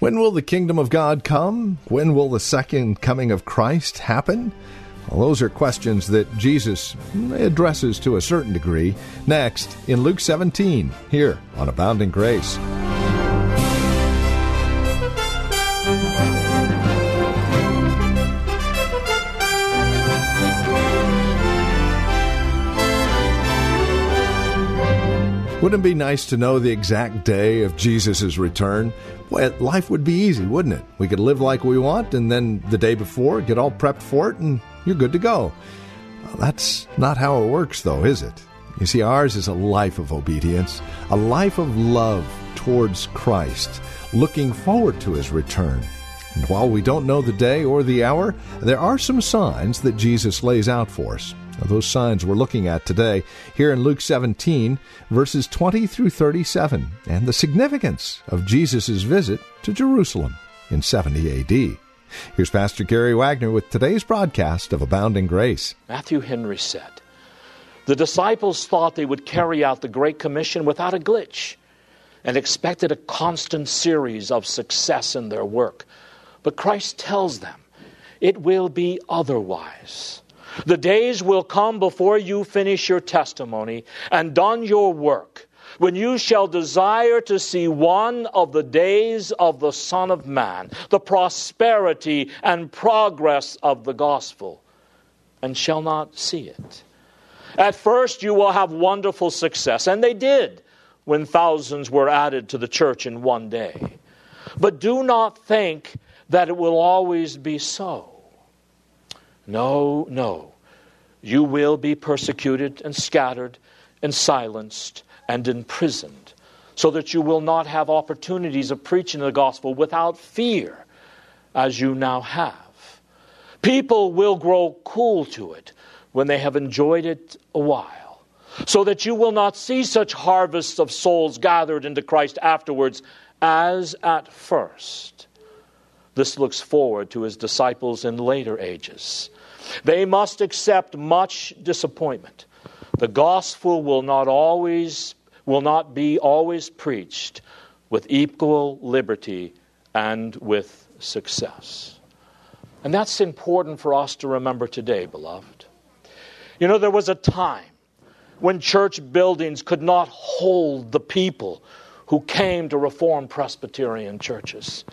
When will the kingdom of God come? When will the second coming of Christ happen? Well, those are questions that Jesus addresses to a certain degree. Next, in Luke 17, here on Abounding Grace. Wouldn't it be nice to know the exact day of Jesus' return? Well, life would be easy, wouldn't it? We could live like we want, and then the day before, get all prepped for it, and you're good to go. Well, that's not how it works, though, is it? You see, ours is a life of obedience, a life of love towards Christ, looking forward to his return. And while we don't know the day or the hour, there are some signs that Jesus lays out for us. Those signs we're looking at today here in Luke 17, verses 20 through 37, and the significance of Jesus' visit to Jerusalem in 70 AD. Here's Pastor Gary Wagner with today's broadcast of Abounding Grace. Matthew Henry said, The disciples thought they would carry out the Great Commission without a glitch and expected a constant series of success in their work. But Christ tells them it will be otherwise. The days will come before you finish your testimony and done your work, when you shall desire to see one of the days of the Son of Man, the prosperity and progress of the gospel, and shall not see it. At first, you will have wonderful success, and they did when thousands were added to the church in one day. But do not think that it will always be so. No, no. You will be persecuted and scattered and silenced and imprisoned, so that you will not have opportunities of preaching the gospel without fear, as you now have. People will grow cool to it when they have enjoyed it a while, so that you will not see such harvests of souls gathered into Christ afterwards as at first. This looks forward to his disciples in later ages they must accept much disappointment. The gospel will not always will not be always preached with equal liberty and with success. And that's important for us to remember today, beloved. You know, there was a time when church buildings could not hold the people who came to reform Presbyterian churches.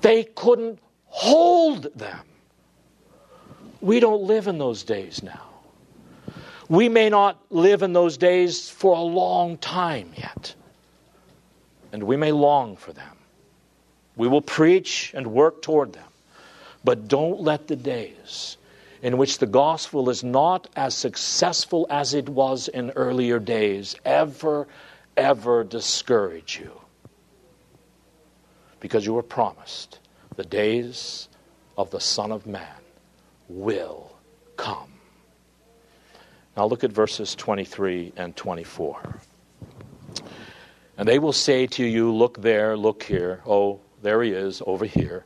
They couldn't hold them. We don't live in those days now. We may not live in those days for a long time yet, and we may long for them. We will preach and work toward them, but don't let the days in which the gospel is not as successful as it was in earlier days ever, ever discourage you. Because you were promised the days of the Son of Man will come. Now look at verses 23 and 24. And they will say to you, Look there, look here. Oh, there he is, over here.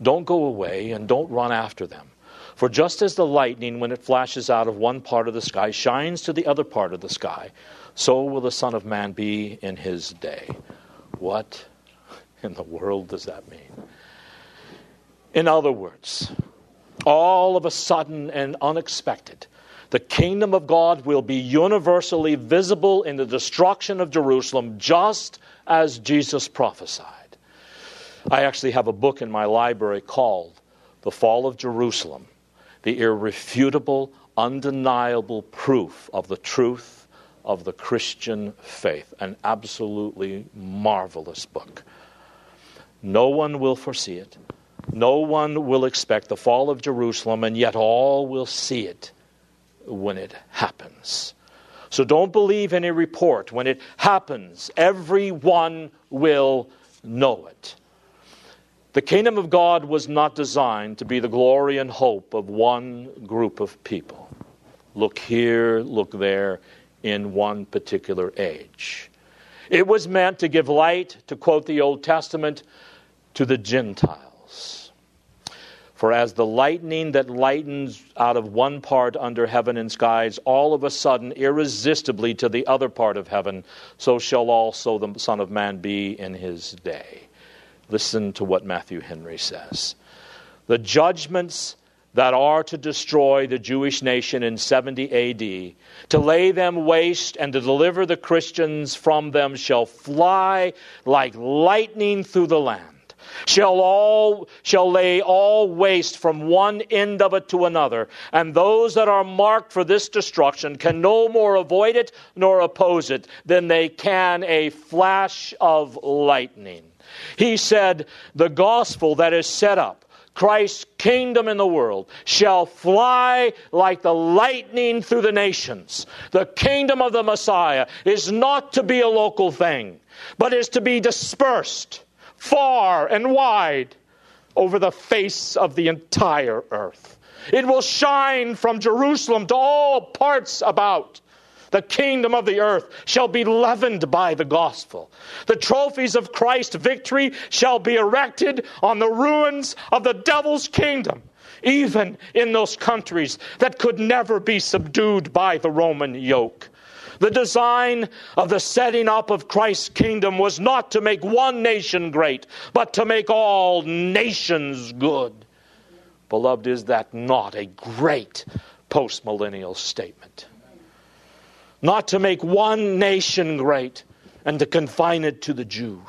Don't go away and don't run after them. For just as the lightning, when it flashes out of one part of the sky, shines to the other part of the sky, so will the Son of Man be in his day. What in the world does that mean? In other words, all of a sudden and unexpected. The kingdom of God will be universally visible in the destruction of Jerusalem, just as Jesus prophesied. I actually have a book in my library called The Fall of Jerusalem The Irrefutable, Undeniable Proof of the Truth of the Christian Faith. An absolutely marvelous book. No one will foresee it. No one will expect the fall of Jerusalem, and yet all will see it when it happens. So don't believe any report. When it happens, everyone will know it. The kingdom of God was not designed to be the glory and hope of one group of people. Look here, look there, in one particular age. It was meant to give light, to quote the Old Testament, to the Gentiles. For as the lightning that lightens out of one part under heaven and skies, all of a sudden, irresistibly to the other part of heaven, so shall also the Son of Man be in his day. Listen to what Matthew Henry says. The judgments that are to destroy the Jewish nation in 70 AD, to lay them waste and to deliver the Christians from them, shall fly like lightning through the land. Shall all shall lay all waste from one end of it to another, and those that are marked for this destruction can no more avoid it nor oppose it than they can a flash of lightning. He said, The gospel that is set up Christ's kingdom in the world shall fly like the lightning through the nations. The kingdom of the Messiah is not to be a local thing, but is to be dispersed far and wide over the face of the entire earth. It will shine from Jerusalem to all parts about. The kingdom of the earth shall be leavened by the gospel. The trophies of Christ's victory shall be erected on the ruins of the devil's kingdom, even in those countries that could never be subdued by the Roman yoke. The design of the setting up of Christ's kingdom was not to make one nation great, but to make all nations good. Beloved, is that not a great postmillennial statement? not to make one nation great and to confine it to the Jew.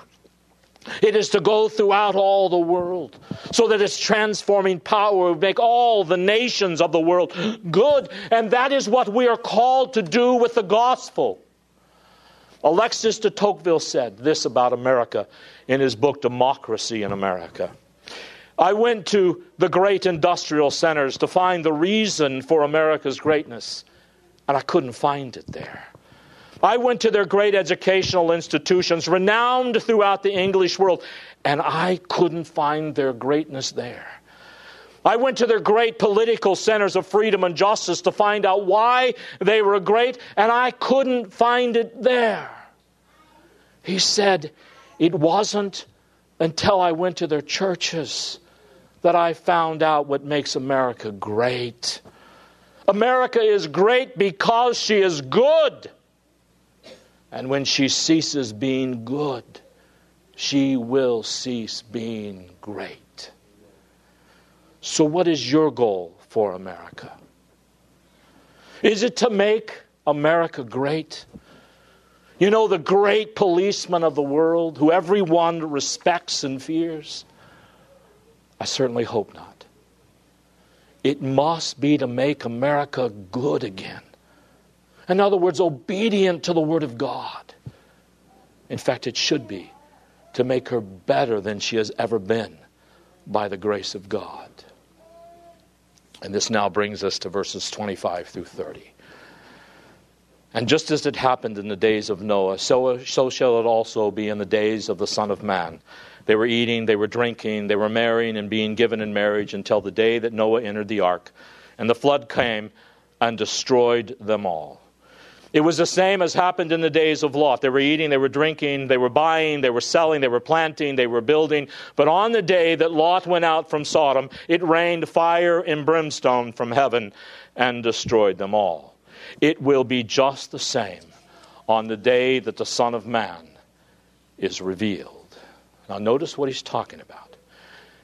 It is to go throughout all the world so that its transforming power would make all the nations of the world good. And that is what we are called to do with the gospel. Alexis de Tocqueville said this about America in his book Democracy in America. I went to the great industrial centers to find the reason for America's greatness and I couldn't find it there. I went to their great educational institutions, renowned throughout the English world, and I couldn't find their greatness there. I went to their great political centers of freedom and justice to find out why they were great, and I couldn't find it there. He said, It wasn't until I went to their churches that I found out what makes America great. America is great because she is good. And when she ceases being good, she will cease being great. So, what is your goal for America? Is it to make America great? You know, the great policeman of the world who everyone respects and fears? I certainly hope not. It must be to make America good again. In other words, obedient to the Word of God. In fact, it should be to make her better than she has ever been by the grace of God. And this now brings us to verses 25 through 30. And just as it happened in the days of Noah, so, so shall it also be in the days of the Son of Man. They were eating, they were drinking, they were marrying and being given in marriage until the day that Noah entered the ark. And the flood came and destroyed them all. It was the same as happened in the days of Lot. They were eating, they were drinking, they were buying, they were selling, they were planting, they were building. But on the day that Lot went out from Sodom, it rained fire and brimstone from heaven and destroyed them all. It will be just the same on the day that the Son of Man is revealed. Now, notice what he's talking about.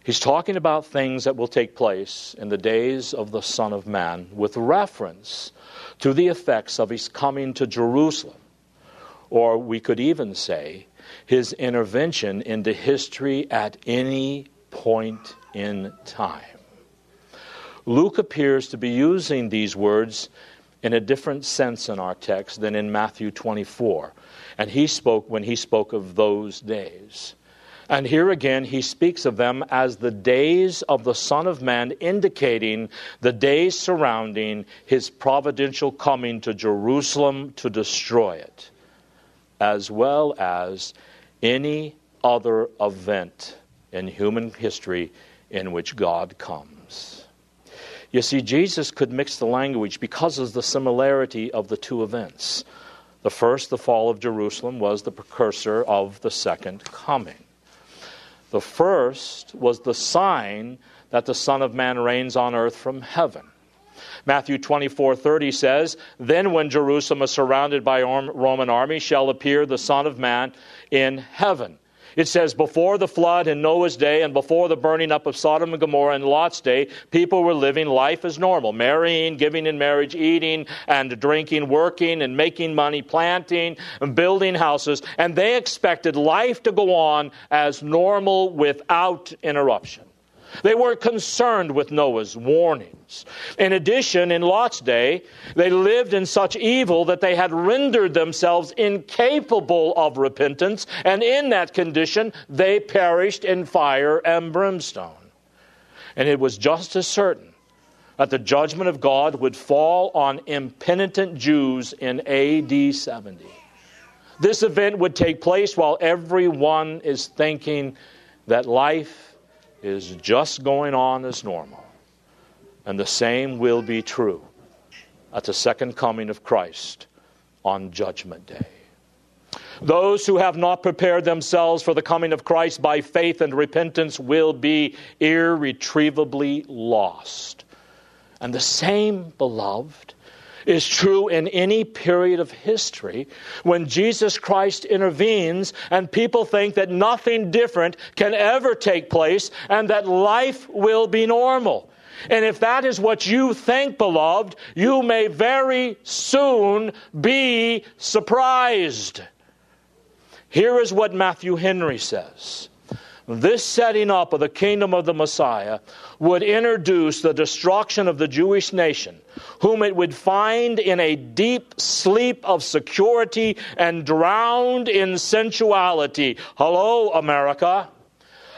He's talking about things that will take place in the days of the Son of Man with reference to the effects of his coming to Jerusalem. Or we could even say his intervention into history at any point in time. Luke appears to be using these words in a different sense in our text than in Matthew 24. And he spoke when he spoke of those days. And here again, he speaks of them as the days of the Son of Man, indicating the days surrounding his providential coming to Jerusalem to destroy it, as well as any other event in human history in which God comes. You see, Jesus could mix the language because of the similarity of the two events. The first, the fall of Jerusalem, was the precursor of the second coming. The first was the sign that the Son of Man reigns on earth from heaven. Matthew 24:30 says, "Then when Jerusalem is surrounded by Roman army shall appear the Son of Man in heaven." It says, Before the flood in Noah's day and before the burning up of Sodom and Gomorrah in Lot's day, people were living life as normal, marrying, giving in marriage, eating and drinking, working and making money, planting and building houses, and they expected life to go on as normal without interruption. They weren't concerned with Noah's warnings. In addition, in Lot's day, they lived in such evil that they had rendered themselves incapable of repentance, and in that condition, they perished in fire and brimstone. And it was just as certain that the judgment of God would fall on impenitent Jews in AD 70. This event would take place while everyone is thinking that life is just going on as normal. And the same will be true at the second coming of Christ on Judgment Day. Those who have not prepared themselves for the coming of Christ by faith and repentance will be irretrievably lost. And the same, beloved, is true in any period of history when Jesus Christ intervenes and people think that nothing different can ever take place and that life will be normal. And if that is what you think, beloved, you may very soon be surprised. Here is what Matthew Henry says this setting up of the kingdom of the Messiah would introduce the destruction of the Jewish nation, whom it would find in a deep sleep of security and drowned in sensuality. Hello, America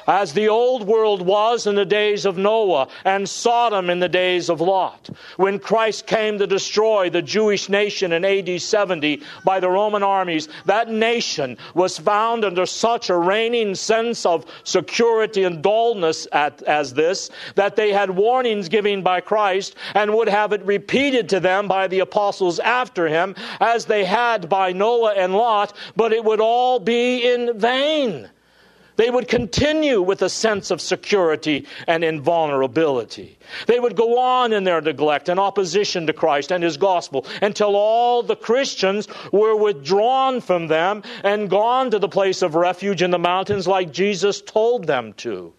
as the old world was in the days of Noah and Sodom in the days of Lot. When Christ came to destroy the Jewish nation in AD 70 by the Roman armies, that nation was found under such a reigning sense of security and dullness at, as this that they had warnings given by Christ and would have it repeated to them by the apostles after him as they had by Noah and Lot, but it would all be in vain. They would continue with a sense of security and invulnerability. They would go on in their neglect and opposition to Christ and His gospel until all the Christians were withdrawn from them and gone to the place of refuge in the mountains like Jesus told them to.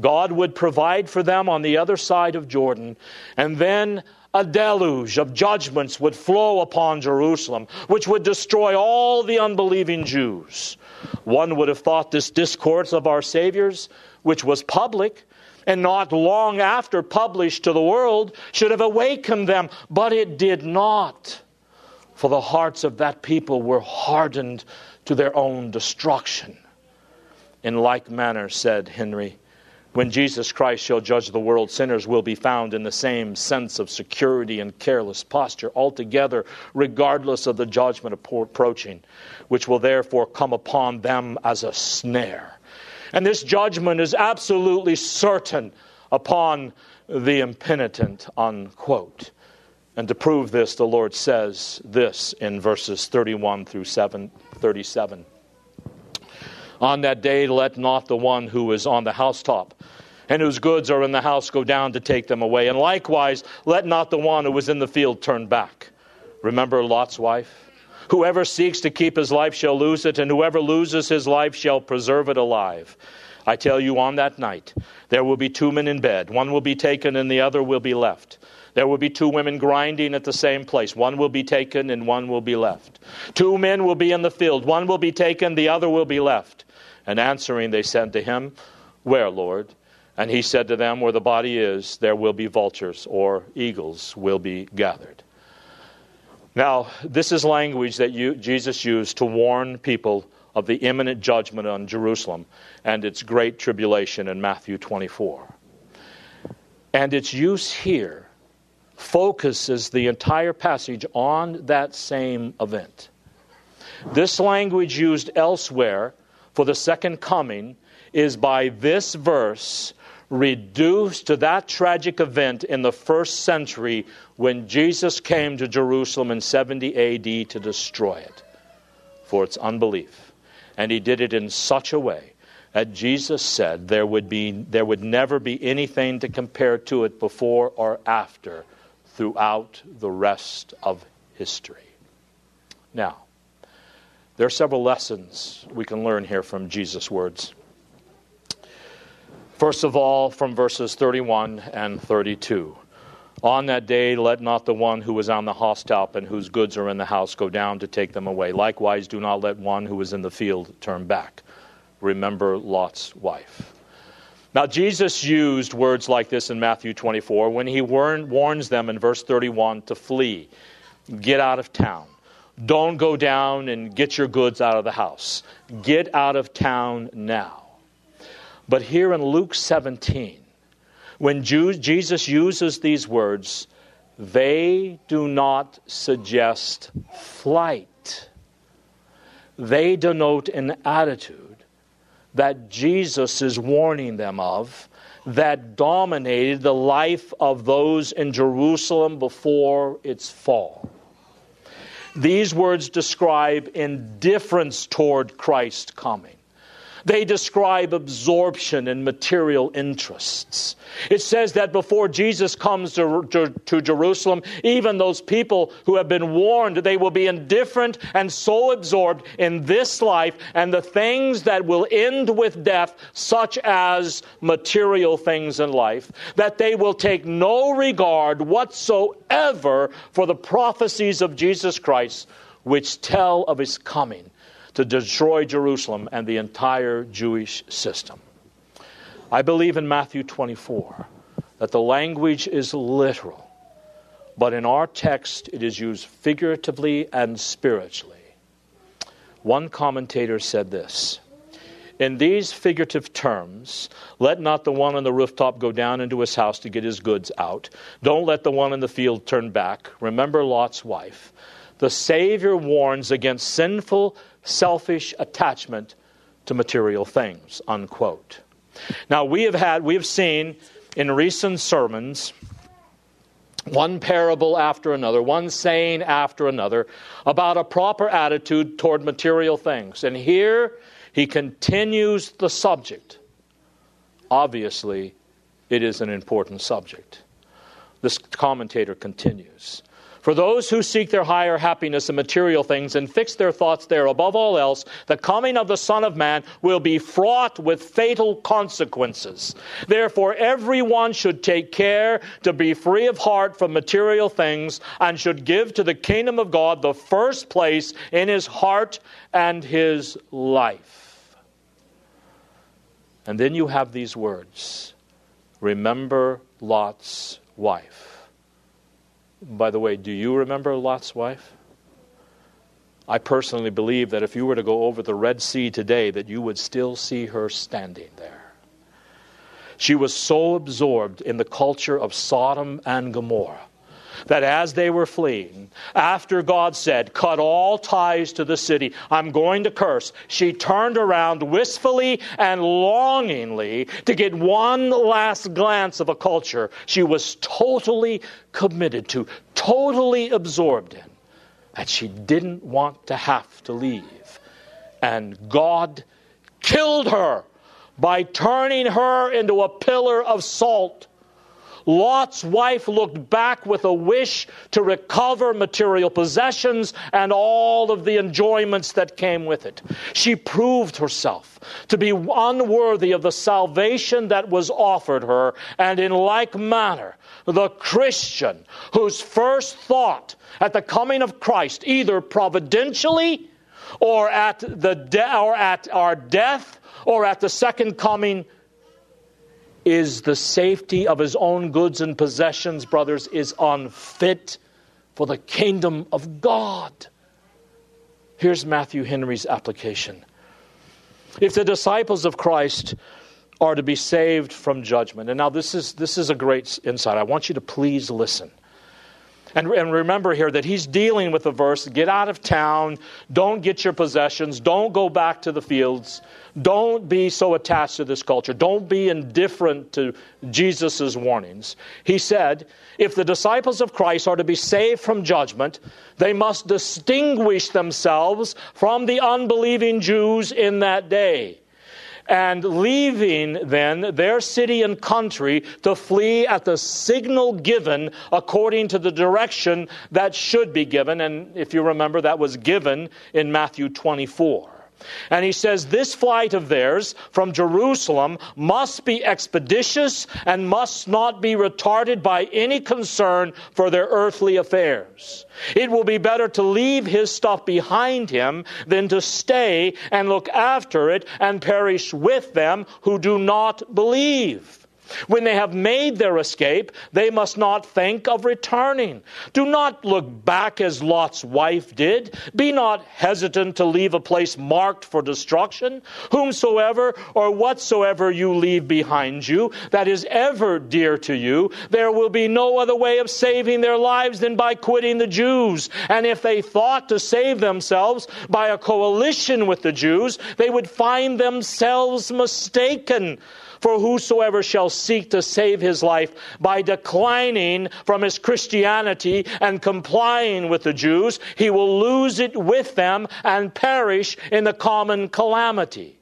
God would provide for them on the other side of Jordan, and then a deluge of judgments would flow upon Jerusalem, which would destroy all the unbelieving Jews. One would have thought this discourse of our Savior's, which was public and not long after published to the world, should have awakened them, but it did not. For the hearts of that people were hardened to their own destruction. In like manner, said Henry, when Jesus Christ shall judge the world, sinners will be found in the same sense of security and careless posture, altogether regardless of the judgment approaching, which will therefore come upon them as a snare. And this judgment is absolutely certain upon the impenitent, unquote. And to prove this, the Lord says this in verses 31 through 7, 37. On that day, let not the one who is on the housetop and whose goods are in the house go down to take them away. And likewise, let not the one who is in the field turn back. Remember Lot's wife? Whoever seeks to keep his life shall lose it, and whoever loses his life shall preserve it alive. I tell you, on that night, there will be two men in bed. One will be taken, and the other will be left. There will be two women grinding at the same place. One will be taken, and one will be left. Two men will be in the field. One will be taken, the other will be left. And answering, they said to him, Where, Lord? And he said to them, Where the body is, there will be vultures or eagles will be gathered. Now, this is language that you, Jesus used to warn people of the imminent judgment on Jerusalem and its great tribulation in Matthew 24. And its use here focuses the entire passage on that same event. This language used elsewhere for the second coming is by this verse reduced to that tragic event in the first century when Jesus came to Jerusalem in 70 AD to destroy it for its unbelief. And he did it in such a way that Jesus said there would, be, there would never be anything to compare to it before or after throughout the rest of history. Now, there are several lessons we can learn here from Jesus' words. First of all, from verses 31 and 32. On that day, let not the one who is on the housetop and whose goods are in the house go down to take them away. Likewise, do not let one who is in the field turn back. Remember Lot's wife. Now, Jesus used words like this in Matthew 24 when he warns them in verse 31 to flee, get out of town. Don't go down and get your goods out of the house. Get out of town now. But here in Luke 17, when Jesus uses these words, they do not suggest flight. They denote an attitude that Jesus is warning them of that dominated the life of those in Jerusalem before its fall. These words describe indifference toward Christ coming. They describe absorption and material interests. It says that before Jesus comes to, to, to, Jerusalem, even those people who have been warned, they will be indifferent and so absorbed in this life and the things that will end with death, such as material things in life, that they will take no regard whatsoever for the prophecies of Jesus Christ, which tell of his coming to destroy Jerusalem and the entire Jewish system. I believe in Matthew 24 that the language is literal, but in our text it is used figuratively and spiritually. One commentator said this In these figurative terms, let not the one on the rooftop go down into his house to get his goods out. Don't let the one in the field turn back. Remember Lot's wife. The Savior warns against sinful selfish attachment to material things, unquote. Now, we have had, we have seen in recent sermons one parable after another, one saying after another about a proper attitude toward material things. And here he continues the subject. Obviously, it is an important subject. This commentator continues. For those who seek their higher happiness in material things and fix their thoughts there above all else, the coming of the Son of Man will be fraught with fatal consequences. Therefore, everyone should take care to be free of heart from material things and should give to the kingdom of God the first place in his heart and his life. And then you have these words Remember Lot's wife. By the way, do you remember Lot's wife? I personally believe that if you were to go over the Red Sea today, that you would still see her standing there. She was so absorbed in the culture of Sodom and Gomorrah that as they were fleeing, after God said, Cut all ties to the city, I'm going to curse, she turned around wistfully and longingly to get one last glance of a culture she was totally committed to, totally absorbed in, that she didn't want to have to leave. And God killed her by turning her into a pillar of salt Lot's wife looked back with a wish to recover material possessions and all of the enjoyments that came with it. She proved herself to be unworthy of the salvation that was offered her, and in like manner, the Christian whose first thought at the coming of Christ, either providentially or at, the de- or at our death or at the second coming, is the safety of his own goods and possessions, brothers, is unfit for the kingdom of God. Here's Matthew Henry's application. If the disciples of Christ are to be saved from judgment, and now this is, this is a great insight, I want you to please listen. And, and, remember here that he's dealing with the verse get out of town, don't get your possessions, don't go back to the fields, don't be so attached to this culture, don't be indifferent to Jesus' warnings. He said, if the disciples of Christ are to be saved from judgment, they must distinguish themselves from the unbelieving Jews in that day and leaving then their city and country to flee at the signal given according to the direction that should be given. And if you remember, that was given in Matthew 24. And he says this flight of theirs from Jerusalem must be expeditious and must not be retarded by any concern for their earthly affairs. It will be better to leave his stuff behind him than to stay and look after it and perish with them who do not believe. When they have made their escape, they must not think of returning. Do not look back as Lot's wife did. Be not hesitant to leave a place marked for destruction. Whomsoever or whatsoever you leave behind you that is ever dear to you, there will be no other way of saving their lives than by quitting the Jews. And if they thought to save themselves by a coalition with the Jews, they would find themselves mistaken. For whosoever shall seek to save his life by declining from his Christianity and complying with the Jews, he will lose it with them and perish in the common calamity.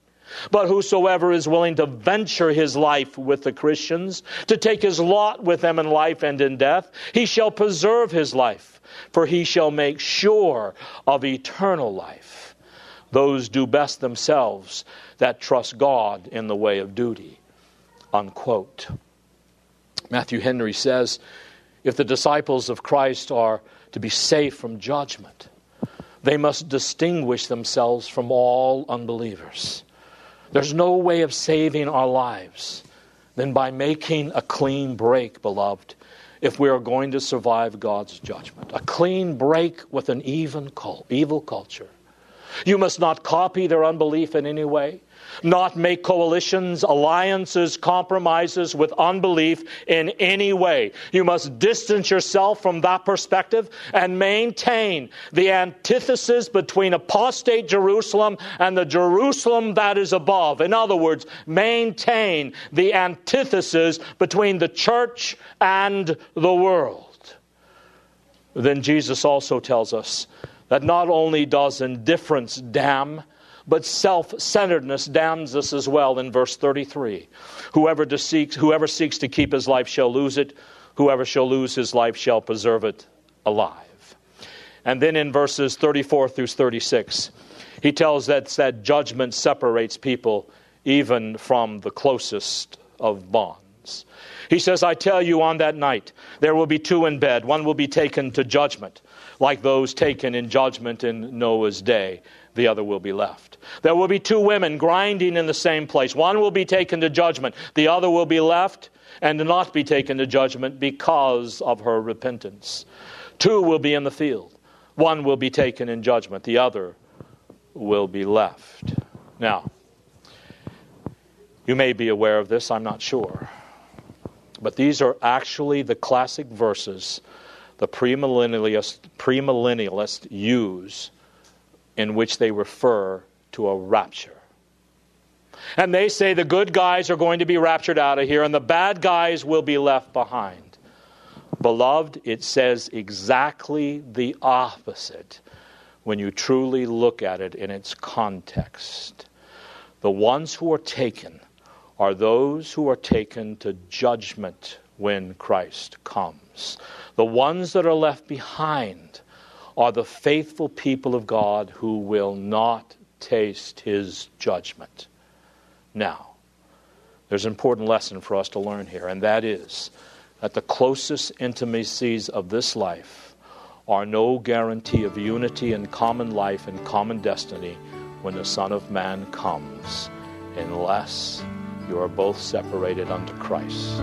But whosoever is willing to venture his life with the Christians, to take his lot with them in life and in death, he shall preserve his life, for he shall make sure of eternal life. Those do best themselves that trust God in the way of duty unquote. Matthew Henry says if the disciples of Christ are to be safe from judgment, they must distinguish themselves from all unbelievers. There's no way of saving our lives than by making a clean break, beloved, if we are going to survive God's judgment. A clean break with an even evil culture. You must not copy their unbelief in any way not make coalitions, alliances, compromises with unbelief in any way. You must distance yourself from that perspective and maintain the antithesis between apostate Jerusalem and the Jerusalem that is above. In other words, maintain the antithesis between the church and the world. Then Jesus also tells us that not only does indifference damn, but self centeredness damns us as well in verse 33. Whoever seeks, whoever seeks to keep his life shall lose it, whoever shall lose his life shall preserve it alive. And then in verses 34 through 36, he tells us that judgment separates people even from the closest of bonds. He says, I tell you, on that night there will be two in bed. One will be taken to judgment, like those taken in judgment in Noah's day the other will be left. There will be two women grinding in the same place. One will be taken to judgment, the other will be left and not be taken to judgment because of her repentance. Two will be in the field. One will be taken in judgment, the other will be left. Now, you may be aware of this, I'm not sure. But these are actually the classic verses the premillennialists, premillennialists use in which they refer to a rapture. And they say the good guys are going to be raptured out of here and the bad guys will be left behind. Beloved, it says exactly the opposite when you truly look at it in its context. The ones who are taken are those who are taken to judgment when Christ comes. The ones that are left behind are the faithful people of God who will not taste his judgment. Now, there's an important lesson for us to learn here, and that is that the closest intimacies of this life are no guarantee of unity and common life and common destiny when the Son of Man comes, unless you are both separated unto Christ.